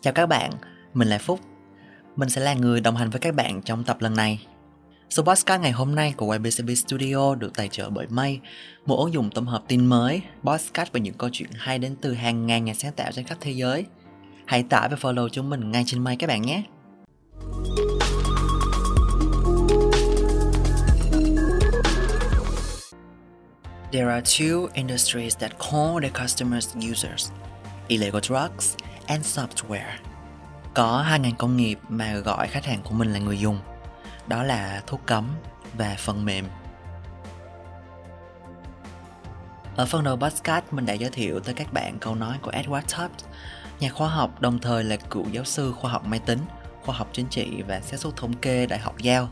Chào các bạn, mình là Phúc. Mình sẽ là người đồng hành với các bạn trong tập lần này. Số podcast ngày hôm nay của YBCB Studio được tài trợ bởi May, một ứng dụng tổng hợp tin mới, podcast về những câu chuyện hay đến từ hàng ngàn nhà sáng tạo trên khắp thế giới. Hãy tải và follow chúng mình ngay trên May các bạn nhé. There are two industries that call their customers users, illegal drugs and software. Có hai ngành công nghiệp mà gọi khách hàng của mình là người dùng. Đó là thuốc cấm và phần mềm. Ở phần đầu podcast mình đã giới thiệu tới các bạn câu nói của Edward Tufts, nhà khoa học đồng thời là cựu giáo sư khoa học máy tính, khoa học chính trị và xét số thống kê Đại học Yale.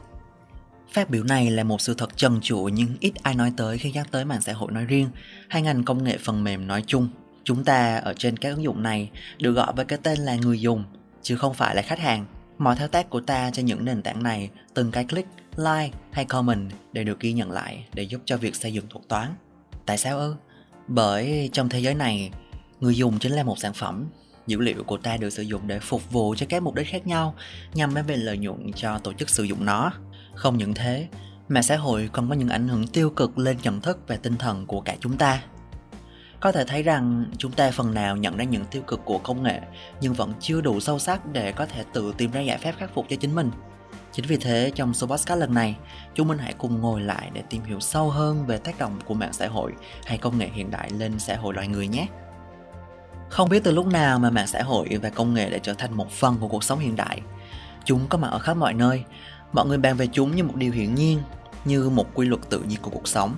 Phát biểu này là một sự thật trần trụi nhưng ít ai nói tới khi nhắc tới mạng xã hội nói riêng hay ngành công nghệ phần mềm nói chung. Chúng ta ở trên các ứng dụng này được gọi với cái tên là người dùng, chứ không phải là khách hàng. Mọi thao tác của ta trên những nền tảng này, từng cái click, like hay comment đều được ghi nhận lại để giúp cho việc xây dựng thuật toán. Tại sao ư? Bởi trong thế giới này, người dùng chính là một sản phẩm. Dữ liệu của ta được sử dụng để phục vụ cho các mục đích khác nhau nhằm mang về lợi nhuận cho tổ chức sử dụng nó. Không những thế, mạng xã hội còn có những ảnh hưởng tiêu cực lên nhận thức và tinh thần của cả chúng ta có thể thấy rằng chúng ta phần nào nhận ra những tiêu cực của công nghệ, nhưng vẫn chưa đủ sâu sắc để có thể tự tìm ra giải pháp khắc phục cho chính mình. Chính vì thế, trong số podcast lần này, chúng mình hãy cùng ngồi lại để tìm hiểu sâu hơn về tác động của mạng xã hội hay công nghệ hiện đại lên xã hội loài người nhé. Không biết từ lúc nào mà mạng xã hội và công nghệ đã trở thành một phần của cuộc sống hiện đại. Chúng có mặt ở khắp mọi nơi. Mọi người bàn về chúng như một điều hiển nhiên, như một quy luật tự nhiên của cuộc sống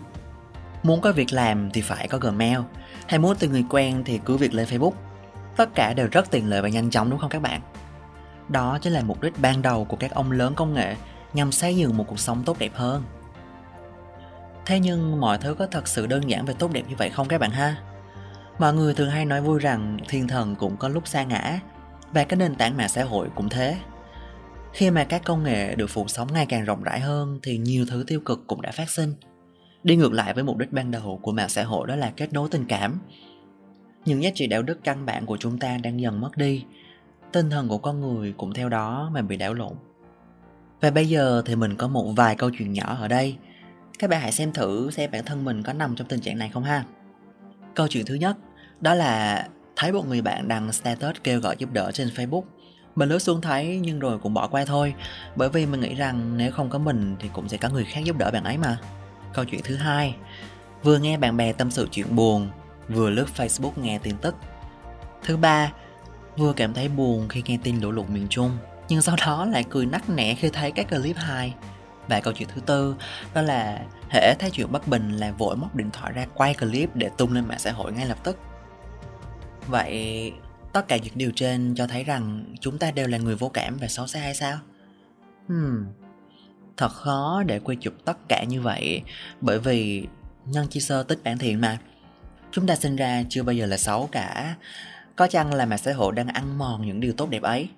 muốn có việc làm thì phải có gmail. Hay muốn tìm người quen thì cứ việc lên facebook. Tất cả đều rất tiện lợi và nhanh chóng, đúng không các bạn? Đó chính là mục đích ban đầu của các ông lớn công nghệ nhằm xây dựng một cuộc sống tốt đẹp hơn. Thế nhưng mọi thứ có thật sự đơn giản và tốt đẹp như vậy không các bạn ha? Mọi người thường hay nói vui rằng thiên thần cũng có lúc xa ngã và cái nền tảng mạng xã hội cũng thế. Khi mà các công nghệ được phủ sóng ngày càng rộng rãi hơn thì nhiều thứ tiêu cực cũng đã phát sinh đi ngược lại với mục đích ban đầu của mạng xã hội đó là kết nối tình cảm. Những giá trị đạo đức căn bản của chúng ta đang dần mất đi. Tinh thần của con người cũng theo đó mà bị đảo lộn. Và bây giờ thì mình có một vài câu chuyện nhỏ ở đây. Các bạn hãy xem thử xem bản thân mình có nằm trong tình trạng này không ha. Câu chuyện thứ nhất, đó là thấy một người bạn đăng status kêu gọi giúp đỡ trên facebook. Mình lướt xuống thấy nhưng rồi cũng bỏ qua thôi, bởi vì mình nghĩ rằng nếu không có mình thì cũng sẽ có người khác giúp đỡ bạn ấy mà câu chuyện thứ hai. Vừa nghe bạn bè tâm sự chuyện buồn, vừa lướt facebook nghe tin tức. Thứ ba, vừa cảm thấy buồn khi nghe tin lũ lụt miền trung, nhưng sau đó lại cười nắc nẻ khi thấy các clip hài. Và câu chuyện thứ tư, đó là hễ thấy chuyện bất bình là vội móc điện thoại ra quay clip để tung lên mạng xã hội ngay lập tức. Vậy tất cả những điều trên cho thấy rằng chúng ta đều là người vô cảm và xấu xa hay sao? Hmm thật khó để quay chụp tất cả như vậy, bởi vì nhân chi sơ tích bản thiện mà. Chúng ta sinh ra chưa bao giờ là xấu cả. Có chăng là mạng xã hội đang ăn mòn những điều tốt đẹp ấy?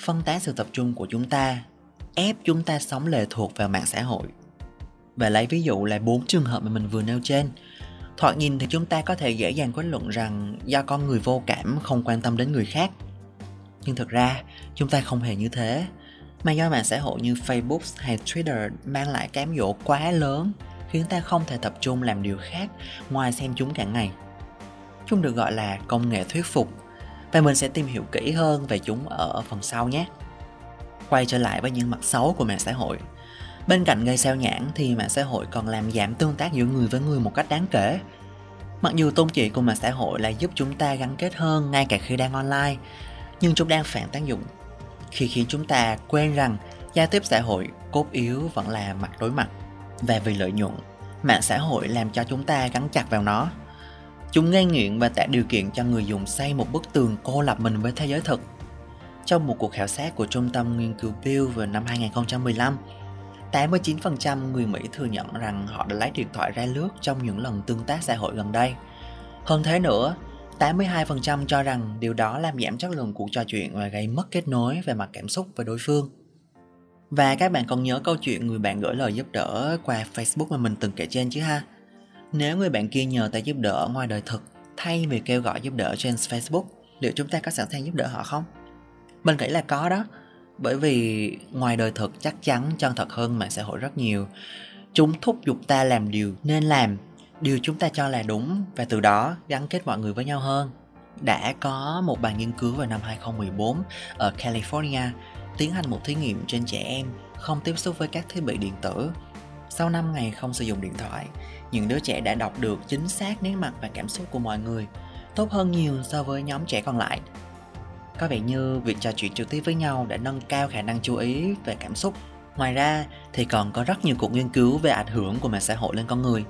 Phân tán sự tập trung của chúng ta, ép chúng ta sống lệ thuộc vào mạng xã hội. Và lấy ví dụ là bốn trường hợp mà mình vừa nêu trên. Thoạt nhìn thì chúng ta có thể dễ dàng kết luận rằng do con người vô cảm không quan tâm đến người khác. Nhưng thực ra, chúng ta không hề như thế mà do mạng xã hội như Facebook hay Twitter mang lại cám dỗ quá lớn khiến ta không thể tập trung làm điều khác ngoài xem chúng cả ngày. Chúng được gọi là công nghệ thuyết phục và mình sẽ tìm hiểu kỹ hơn về chúng ở phần sau nhé. Quay trở lại với những mặt xấu của mạng xã hội. Bên cạnh gây sao nhãn thì mạng xã hội còn làm giảm tương tác giữa người với người một cách đáng kể. Mặc dù tôn chỉ của mạng xã hội là giúp chúng ta gắn kết hơn ngay cả khi đang online, nhưng chúng đang phản tác dụng khi khiến chúng ta quên rằng giao tiếp xã hội cốt yếu vẫn là mặt đối mặt và vì lợi nhuận mạng xã hội làm cho chúng ta gắn chặt vào nó chúng gây nghiện và tạo điều kiện cho người dùng xây một bức tường cô lập mình với thế giới thực trong một cuộc khảo sát của trung tâm nghiên cứu Pew vào năm 2015 89% người Mỹ thừa nhận rằng họ đã lấy điện thoại ra lướt trong những lần tương tác xã hội gần đây. Hơn thế nữa, 82% cho rằng điều đó làm giảm chất lượng cuộc trò chuyện và gây mất kết nối về mặt cảm xúc với đối phương. Và các bạn còn nhớ câu chuyện người bạn gửi lời giúp đỡ qua Facebook mà mình từng kể trên chứ ha? Nếu người bạn kia nhờ ta giúp đỡ ngoài đời thực thay vì kêu gọi giúp đỡ trên Facebook, liệu chúng ta có sẵn sàng giúp đỡ họ không? Mình nghĩ là có đó. Bởi vì ngoài đời thực chắc chắn chân thật hơn mạng xã hội rất nhiều. Chúng thúc giục ta làm điều nên làm, điều chúng ta cho là đúng và từ đó gắn kết mọi người với nhau hơn. Đã có một bài nghiên cứu vào năm 2014 ở California tiến hành một thí nghiệm trên trẻ em không tiếp xúc với các thiết bị điện tử. Sau 5 ngày không sử dụng điện thoại, những đứa trẻ đã đọc được chính xác nét mặt và cảm xúc của mọi người, tốt hơn nhiều so với nhóm trẻ còn lại. Có vẻ như việc trò chuyện trực tiếp với nhau đã nâng cao khả năng chú ý về cảm xúc. Ngoài ra thì còn có rất nhiều cuộc nghiên cứu về ảnh hưởng của mạng xã hội lên con người.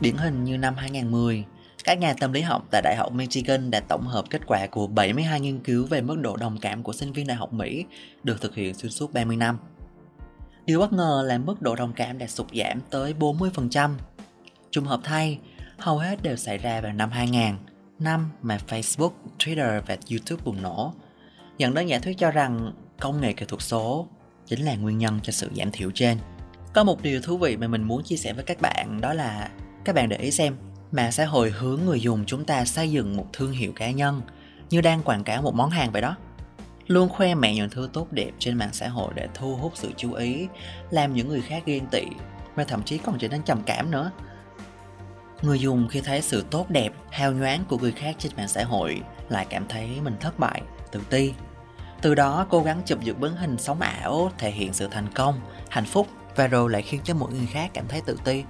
Điển hình như năm 2010, các nhà tâm lý học tại Đại học Michigan đã tổng hợp kết quả của 72 nghiên cứu về mức độ đồng cảm của sinh viên đại học Mỹ được thực hiện xuyên suốt 30 năm. Điều bất ngờ là mức độ đồng cảm đã sụt giảm tới 40%. Trùng hợp thay, hầu hết đều xảy ra vào năm 2000, năm mà Facebook, Twitter và YouTube bùng nổ, dẫn đến giả thuyết cho rằng công nghệ kỹ thuật số chính là nguyên nhân cho sự giảm thiểu trên. Có một điều thú vị mà mình muốn chia sẻ với các bạn đó là các bạn để ý xem, mạng xã hội hướng người dùng chúng ta xây dựng một thương hiệu cá nhân như đang quảng cáo một món hàng vậy đó. Luôn khoe mẹ những thứ tốt đẹp trên mạng xã hội để thu hút sự chú ý, làm những người khác ghen tị và thậm chí còn trở nên trầm cảm nữa. Người dùng khi thấy sự tốt đẹp, hào nhoáng của người khác trên mạng xã hội lại cảm thấy mình thất bại, tự ti. Từ đó, cố gắng chụp dựng bức hình sống ảo, thể hiện sự thành công, hạnh phúc và rồi lại khiến cho mỗi người khác cảm thấy tự ti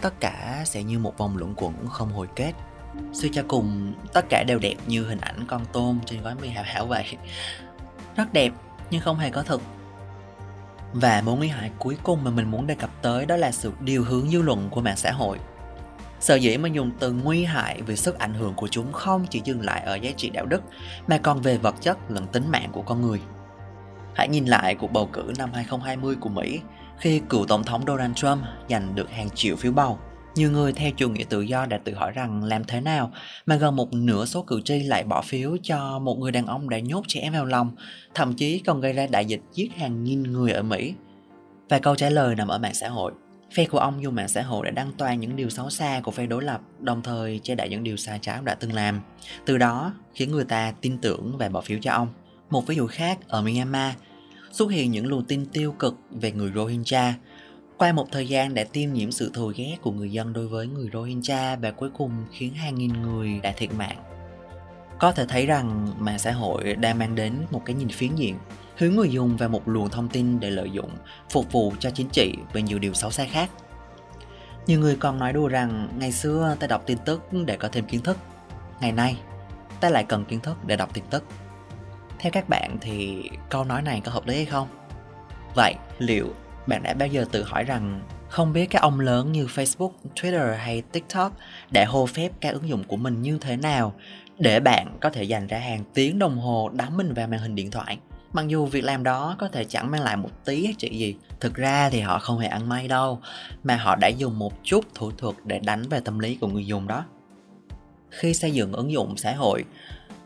tất cả sẽ như một vòng luẩn quẩn, không hồi kết. Suy cho cùng, tất cả đều đẹp như hình ảnh con tôm trên gói mì hảo hảo vậy. Rất đẹp, nhưng không hề có thực. Và mối nguy hại cuối cùng mà mình muốn đề cập tới đó là sự điều hướng dư luận của mạng xã hội. Sở dĩ mà dùng từ nguy hại vì sức ảnh hưởng của chúng không chỉ dừng lại ở giá trị đạo đức, mà còn về vật chất lẫn tính mạng của con người. Hãy nhìn lại cuộc bầu cử năm 2020 của Mỹ khi cựu tổng thống Donald Trump giành được hàng triệu phiếu bầu. Nhiều người theo chủ nghĩa tự do đã tự hỏi rằng làm thế nào mà gần một nửa số cử tri lại bỏ phiếu cho một người đàn ông đã nhốt trẻ em vào lòng, thậm chí còn gây ra đại dịch giết hàng nghìn người ở Mỹ. Và câu trả lời nằm ở mạng xã hội. Phe của ông dùng mạng xã hội để đăng toàn những điều xấu xa của phe đối lập, đồng thời che đậy những điều sai trái ông đã từng làm. Từ đó khiến người ta tin tưởng và bỏ phiếu cho ông. Một ví dụ khác ở Myanmar, xuất hiện những luồng tin tiêu cực về người Rohingya. Qua một thời gian đã tiêm nhiễm sự thù ghét của người dân đối với người Rohingya và cuối cùng khiến hàng nghìn người đã thiệt mạng. Có thể thấy rằng mạng xã hội đang mang đến một cái nhìn phiến diện, hướng người dùng vào một luồng thông tin để lợi dụng, phục vụ cho chính trị và nhiều điều xấu xa khác. Nhiều người còn nói đùa rằng ngày xưa ta đọc tin tức để có thêm kiến thức, ngày nay ta lại cần kiến thức để đọc tin tức theo các bạn thì câu nói này có hợp lý hay không? Vậy, liệu bạn đã bao giờ tự hỏi rằng không biết các ông lớn như facebook, twitter hay tiktok đã hô phép các ứng dụng của mình như thế nào để bạn có thể dành ra hàng tiếng đồng hồ đắm mình vào màn hình điện thoại? Mặc dù việc làm đó có thể chẳng mang lại một tí giá trị gì, thực ra thì họ không hề ăn may đâu, mà họ đã dùng một chút thủ thuật để đánh về tâm lý của người dùng đó. Khi xây dựng ứng dụng xã hội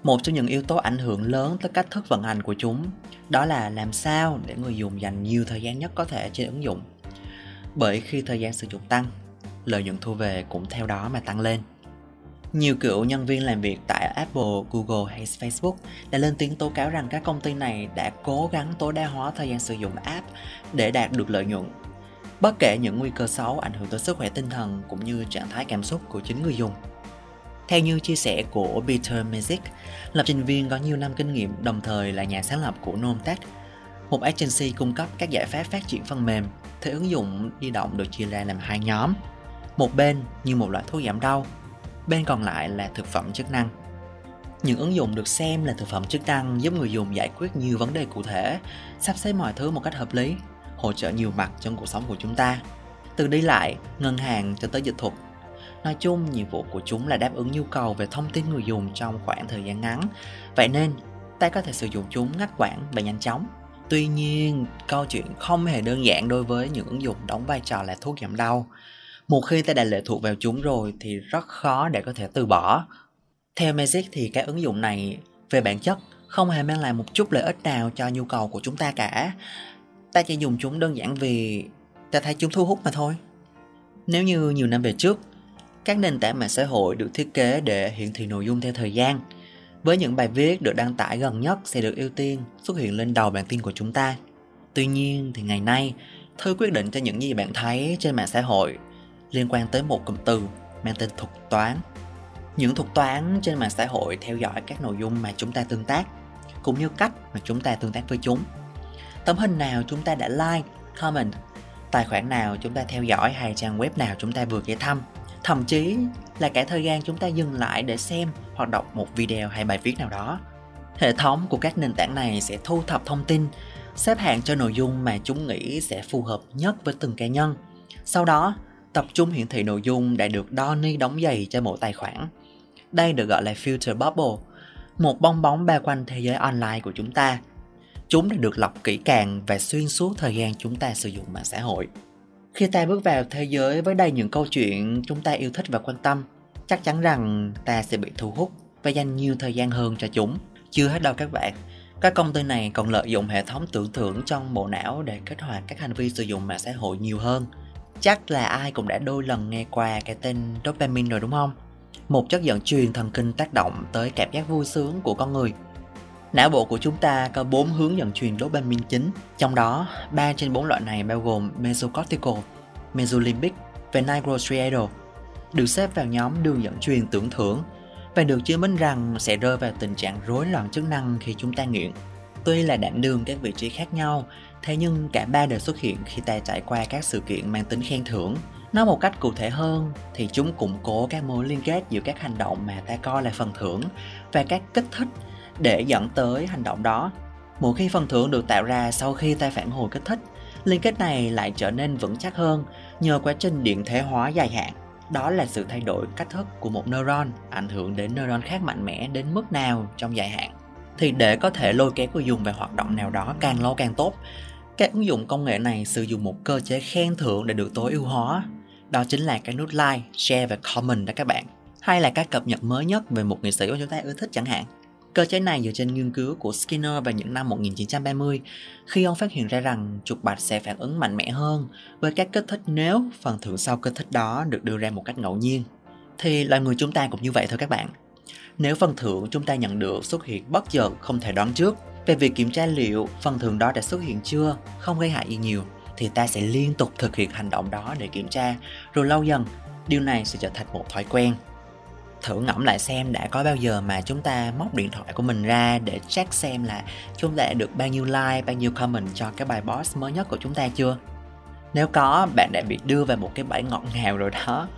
một trong những yếu tố ảnh hưởng lớn tới cách thức vận hành của chúng đó là làm sao để người dùng dành nhiều thời gian nhất có thể trên ứng dụng bởi khi thời gian sử dụng tăng lợi nhuận thu về cũng theo đó mà tăng lên nhiều cựu nhân viên làm việc tại Apple, Google hay Facebook đã lên tiếng tố cáo rằng các công ty này đã cố gắng tối đa hóa thời gian sử dụng app để đạt được lợi nhuận. Bất kể những nguy cơ xấu ảnh hưởng tới sức khỏe tinh thần cũng như trạng thái cảm xúc của chính người dùng. Theo như chia sẻ của Peter Magic, lập trình viên có nhiều năm kinh nghiệm đồng thời là nhà sáng lập của Nomtech, một agency cung cấp các giải pháp phát triển phần mềm thì ứng dụng di động được chia ra làm hai nhóm. Một bên như một loại thuốc giảm đau, bên còn lại là thực phẩm chức năng. Những ứng dụng được xem là thực phẩm chức năng giúp người dùng giải quyết nhiều vấn đề cụ thể, sắp xếp mọi thứ một cách hợp lý, hỗ trợ nhiều mặt trong cuộc sống của chúng ta. Từ đi lại, ngân hàng cho tới dịch thuật Nói chung, nhiệm vụ của chúng là đáp ứng nhu cầu về thông tin người dùng trong khoảng thời gian ngắn. Vậy nên, ta có thể sử dụng chúng ngắt quãng và nhanh chóng. Tuy nhiên, câu chuyện không hề đơn giản đối với những ứng dụng đóng vai trò là thuốc giảm đau. Một khi ta đã lệ thuộc vào chúng rồi thì rất khó để có thể từ bỏ. Theo Magic thì các ứng dụng này về bản chất không hề mang lại một chút lợi ích nào cho nhu cầu của chúng ta cả. Ta chỉ dùng chúng đơn giản vì ta thấy chúng thu hút mà thôi. Nếu như nhiều năm về trước, các nền tảng mạng xã hội được thiết kế để hiển thị nội dung theo thời gian với những bài viết được đăng tải gần nhất sẽ được ưu tiên xuất hiện lên đầu bản tin của chúng ta. Tuy nhiên thì ngày nay, Thư quyết định cho những gì bạn thấy trên mạng xã hội liên quan tới một cụm từ mang tên thuật toán. Những thuật toán trên mạng xã hội theo dõi các nội dung mà chúng ta tương tác, cũng như cách mà chúng ta tương tác với chúng. Tấm hình nào chúng ta đã like, comment, tài khoản nào chúng ta theo dõi hay trang web nào chúng ta vừa ghé thăm, thậm chí là cả thời gian chúng ta dừng lại để xem hoặc đọc một video hay bài viết nào đó. Hệ thống của các nền tảng này sẽ thu thập thông tin, xếp hạng cho nội dung mà chúng nghĩ sẽ phù hợp nhất với từng cá nhân. Sau đó, tập trung hiển thị nội dung đã được đo ni đóng giày cho mỗi tài khoản. Đây được gọi là filter bubble, một bong bóng bao quanh thế giới online của chúng ta. Chúng đã được lọc kỹ càng và xuyên suốt thời gian chúng ta sử dụng mạng xã hội. Khi ta bước vào thế giới với đầy những câu chuyện chúng ta yêu thích và quan tâm, chắc chắn rằng ta sẽ bị thu hút và dành nhiều thời gian hơn cho chúng. Chưa hết đâu các bạn, các công ty này còn lợi dụng hệ thống tưởng thưởng trong bộ não để kích hoạt các hành vi sử dụng mạng xã hội nhiều hơn. Chắc là ai cũng đã đôi lần nghe qua cái tên dopamine rồi đúng không? Một chất dẫn truyền thần kinh tác động tới cảm giác vui sướng của con người. Não bộ của chúng ta có 4 hướng dẫn truyền dopamine chính, trong đó 3 trên 4 loại này bao gồm mesocortical, mesolimbic và nigrostriatal được xếp vào nhóm đường dẫn truyền tưởng thưởng và được chứng minh rằng sẽ rơi vào tình trạng rối loạn chức năng khi chúng ta nghiện. Tuy là đạn đường các vị trí khác nhau, thế nhưng cả ba đều xuất hiện khi ta trải qua các sự kiện mang tính khen thưởng. Nói một cách cụ thể hơn thì chúng củng cố các mối liên kết giữa các hành động mà ta coi là phần thưởng và các kích thích để dẫn tới hành động đó. Mỗi khi phần thưởng được tạo ra sau khi ta phản hồi kích thích, liên kết này lại trở nên vững chắc hơn nhờ quá trình điện thế hóa dài hạn. Đó là sự thay đổi cách thức của một neuron ảnh hưởng đến neuron khác mạnh mẽ đến mức nào trong dài hạn. Thì để có thể lôi kéo người dùng về hoạt động nào đó càng lâu càng tốt các ứng dụng công nghệ này sử dụng một cơ chế khen thưởng để được tối ưu hóa. Đó chính là cái nút like share và comment đó các bạn. Hay là các cập nhật mới nhất về một nghệ sĩ mà chúng ta ưa thích chẳng hạn. Cơ chế này dựa trên nghiên cứu của Skinner vào những năm 1930 khi ông phát hiện ra rằng chuột bạch sẽ phản ứng mạnh mẽ hơn với các kích thích nếu phần thưởng sau kích thích đó được đưa ra một cách ngẫu nhiên. Thì loài người chúng ta cũng như vậy thôi các bạn. Nếu phần thưởng chúng ta nhận được xuất hiện bất chợt không thể đoán trước về việc kiểm tra liệu phần thưởng đó đã xuất hiện chưa, không gây hại gì nhiều thì ta sẽ liên tục thực hiện hành động đó để kiểm tra rồi lâu dần điều này sẽ trở thành một thói quen thử ngẫm lại xem đã có bao giờ mà chúng ta móc điện thoại của mình ra để check xem là chúng ta đã được bao nhiêu like, bao nhiêu comment cho cái bài post mới nhất của chúng ta chưa? Nếu có, bạn đã bị đưa vào một cái bẫy ngọt ngào rồi đó.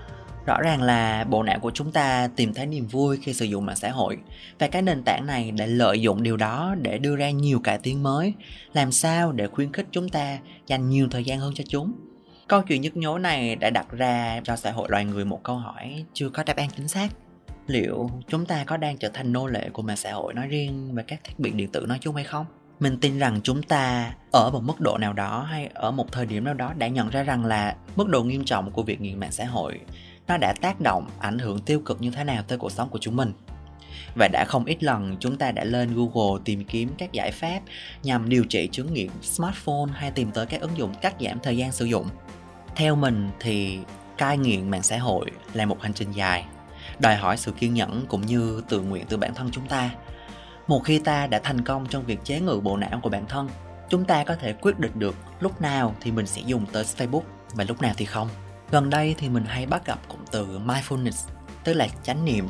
Rõ ràng là bộ não của chúng ta tìm thấy niềm vui khi sử dụng mạng xã hội và cái nền tảng này đã lợi dụng điều đó để đưa ra nhiều cải tiến mới, làm sao để khuyến khích chúng ta dành nhiều thời gian hơn cho chúng. Câu chuyện nhức nhối này đã đặt ra cho xã hội loài người một câu hỏi chưa có đáp án chính xác liệu chúng ta có đang trở thành nô lệ của mạng xã hội nói riêng và các thiết bị điện tử nói chung hay không? Mình tin rằng chúng ta ở một mức độ nào đó hay ở một thời điểm nào đó đã nhận ra rằng là mức độ nghiêm trọng của việc nghiện mạng xã hội nó đã tác động, ảnh hưởng tiêu cực như thế nào tới cuộc sống của chúng mình. Và đã không ít lần chúng ta đã lên Google tìm kiếm các giải pháp nhằm điều trị chứng nghiện smartphone hay tìm tới các ứng dụng cắt giảm thời gian sử dụng. Theo mình thì cai nghiện mạng xã hội là một hành trình dài đòi hỏi sự kiên nhẫn cũng như tự nguyện từ bản thân chúng ta. Một khi ta đã thành công trong việc chế ngự bộ não của bản thân, chúng ta có thể quyết định được lúc nào thì mình sẽ dùng tới facebook và lúc nào thì không. Gần đây thì mình hay bắt gặp cụm từ mindfulness, tức là chánh niệm,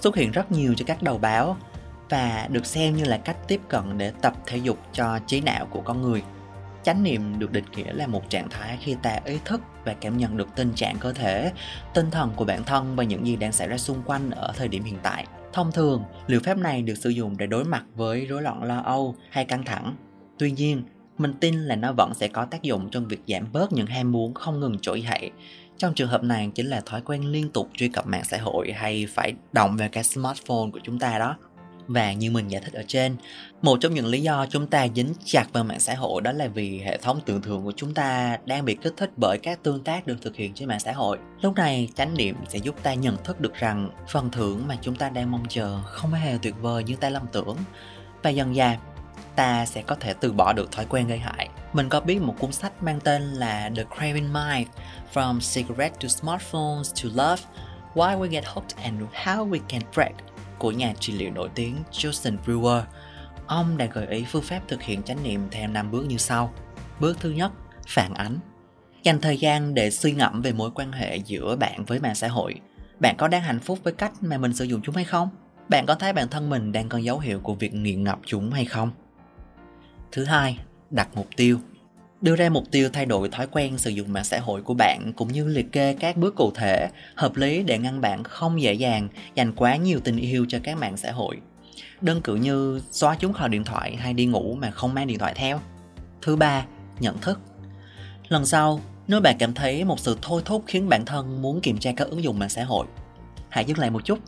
xuất hiện rất nhiều trên các đầu báo và được xem như là cách tiếp cận để tập thể dục cho trí não của con người chánh niệm được định nghĩa là một trạng thái khi ta ý thức và cảm nhận được tình trạng cơ thể, tinh thần của bản thân và những gì đang xảy ra xung quanh ở thời điểm hiện tại. Thông thường, liệu pháp này được sử dụng để đối mặt với rối loạn lo âu hay căng thẳng. Tuy nhiên, mình tin là nó vẫn sẽ có tác dụng trong việc giảm bớt những ham muốn không ngừng trỗi dậy. Trong trường hợp này chính là thói quen liên tục truy cập mạng xã hội hay phải động vào cái smartphone của chúng ta đó và như mình giải thích ở trên, một trong những lý do chúng ta dính chặt vào mạng xã hội đó là vì hệ thống tưởng tượng của chúng ta đang bị kích thích bởi các tương tác được thực hiện trên mạng xã hội. Lúc này, chánh niệm sẽ giúp ta nhận thức được rằng phần thưởng mà chúng ta đang mong chờ không hề tuyệt vời như ta lầm tưởng. Và dần dà, ta sẽ có thể từ bỏ được thói quen gây hại. Mình có biết một cuốn sách mang tên là The Craving Mind, From Cigarette to Smartphones to Love, Why We Get Hooked and How We Can Break của nhà trị liệu nổi tiếng Justin Brewer, ông đã gợi ý phương pháp thực hiện chánh niệm theo 5 bước như sau. Bước thứ nhất, phản ánh. Dành thời gian để suy ngẫm về mối quan hệ giữa bạn với mạng xã hội. Bạn có đang hạnh phúc với cách mà mình sử dụng chúng hay không? Bạn có thấy bản thân mình đang có dấu hiệu của việc nghiện ngập chúng hay không? Thứ hai, đặt mục tiêu. Đưa ra mục tiêu thay đổi thói quen sử dụng mạng xã hội của bạn cũng như liệt kê các bước cụ thể, hợp lý để ngăn bạn không dễ dàng dành quá nhiều tình yêu cho các mạng xã hội. Đơn cử như xóa chúng khỏi điện thoại hay đi ngủ mà không mang điện thoại theo. Thứ ba, nhận thức. Lần sau, nếu bạn cảm thấy một sự thôi thúc khiến bản thân muốn kiểm tra các ứng dụng mạng xã hội, hãy dừng lại một chút.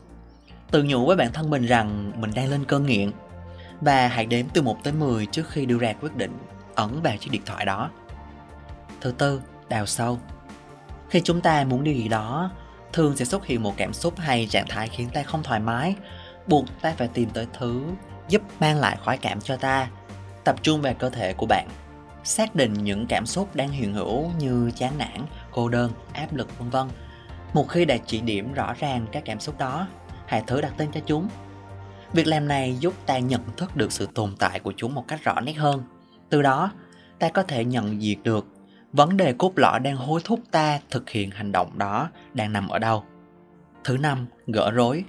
Tự nhủ với bản thân mình rằng mình đang lên cơn nghiện và hãy đếm từ 1 tới 10 trước khi đưa ra quyết định ẩn vào chiếc điện thoại đó. Thứ tư, đào sâu. Khi chúng ta muốn điều gì đó, thường sẽ xuất hiện một cảm xúc hay trạng thái khiến ta không thoải mái, buộc ta phải tìm tới thứ giúp mang lại khoái cảm cho ta. Tập trung vào cơ thể của bạn. Xác định những cảm xúc đang hiện hữu như chán nản, cô đơn, áp lực vân vân. Một khi đã chỉ điểm rõ ràng các cảm xúc đó, hãy thử đặt tên cho chúng. Việc làm này giúp ta nhận thức được sự tồn tại của chúng một cách rõ nét hơn từ đó, ta có thể nhận diện được vấn đề cốt lõi đang hối thúc ta thực hiện hành động đó đang nằm ở đâu. Thứ năm, gỡ rối.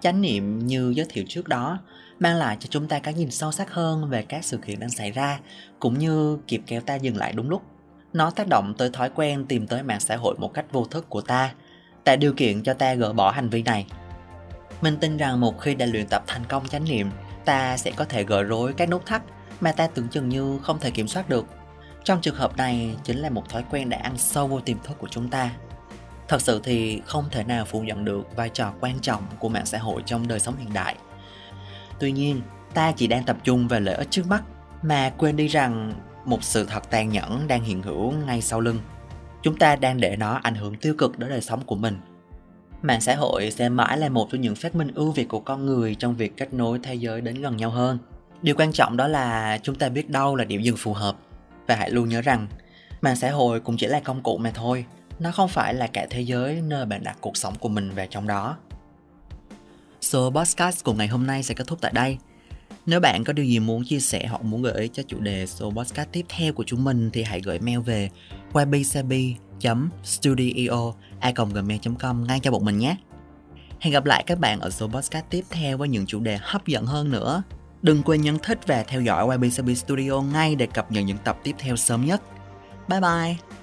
Chánh niệm như giới thiệu trước đó mang lại cho chúng ta cái nhìn sâu sắc hơn về các sự kiện đang xảy ra cũng như kịp kéo ta dừng lại đúng lúc. Nó tác động tới thói quen tìm tới mạng xã hội một cách vô thức của ta, tạo điều kiện cho ta gỡ bỏ hành vi này. Mình tin rằng một khi đã luyện tập thành công chánh niệm, ta sẽ có thể gỡ rối các nút thắt mà ta tưởng chừng như không thể kiểm soát được. Trong trường hợp này chính là một thói quen đã ăn sâu vô tiềm thức của chúng ta. Thật sự thì không thể nào phủ nhận được vai trò quan trọng của mạng xã hội trong đời sống hiện đại. Tuy nhiên, ta chỉ đang tập trung về lợi ích trước mắt mà quên đi rằng một sự thật tàn nhẫn đang hiện hữu ngay sau lưng. Chúng ta đang để nó ảnh hưởng tiêu cực đến đời sống của mình. Mạng xã hội sẽ mãi là một trong những phát minh ưu việt của con người trong việc kết nối thế giới đến gần nhau hơn điều quan trọng đó là chúng ta biết đâu là điểm dừng phù hợp. Và hãy luôn nhớ rằng, mạng xã hội cũng chỉ là công cụ mà thôi. Nó không phải là cả thế giới nơi bạn đặt cuộc sống của mình vào trong đó. Số podcast của ngày hôm nay sẽ kết thúc tại đây. Nếu bạn có điều gì muốn chia sẻ hoặc muốn gửi cho chủ đề số podcast tiếp theo của chúng mình thì hãy gửi mail về wabisabi studio gmail com ngay cho bọn mình nhé. Hẹn gặp lại các bạn ở số podcast tiếp theo với những chủ đề hấp dẫn hơn nữa. Đừng quên nhấn thích và theo dõi YBCB Studio ngay để cập nhật những tập tiếp theo sớm nhất. Bye bye!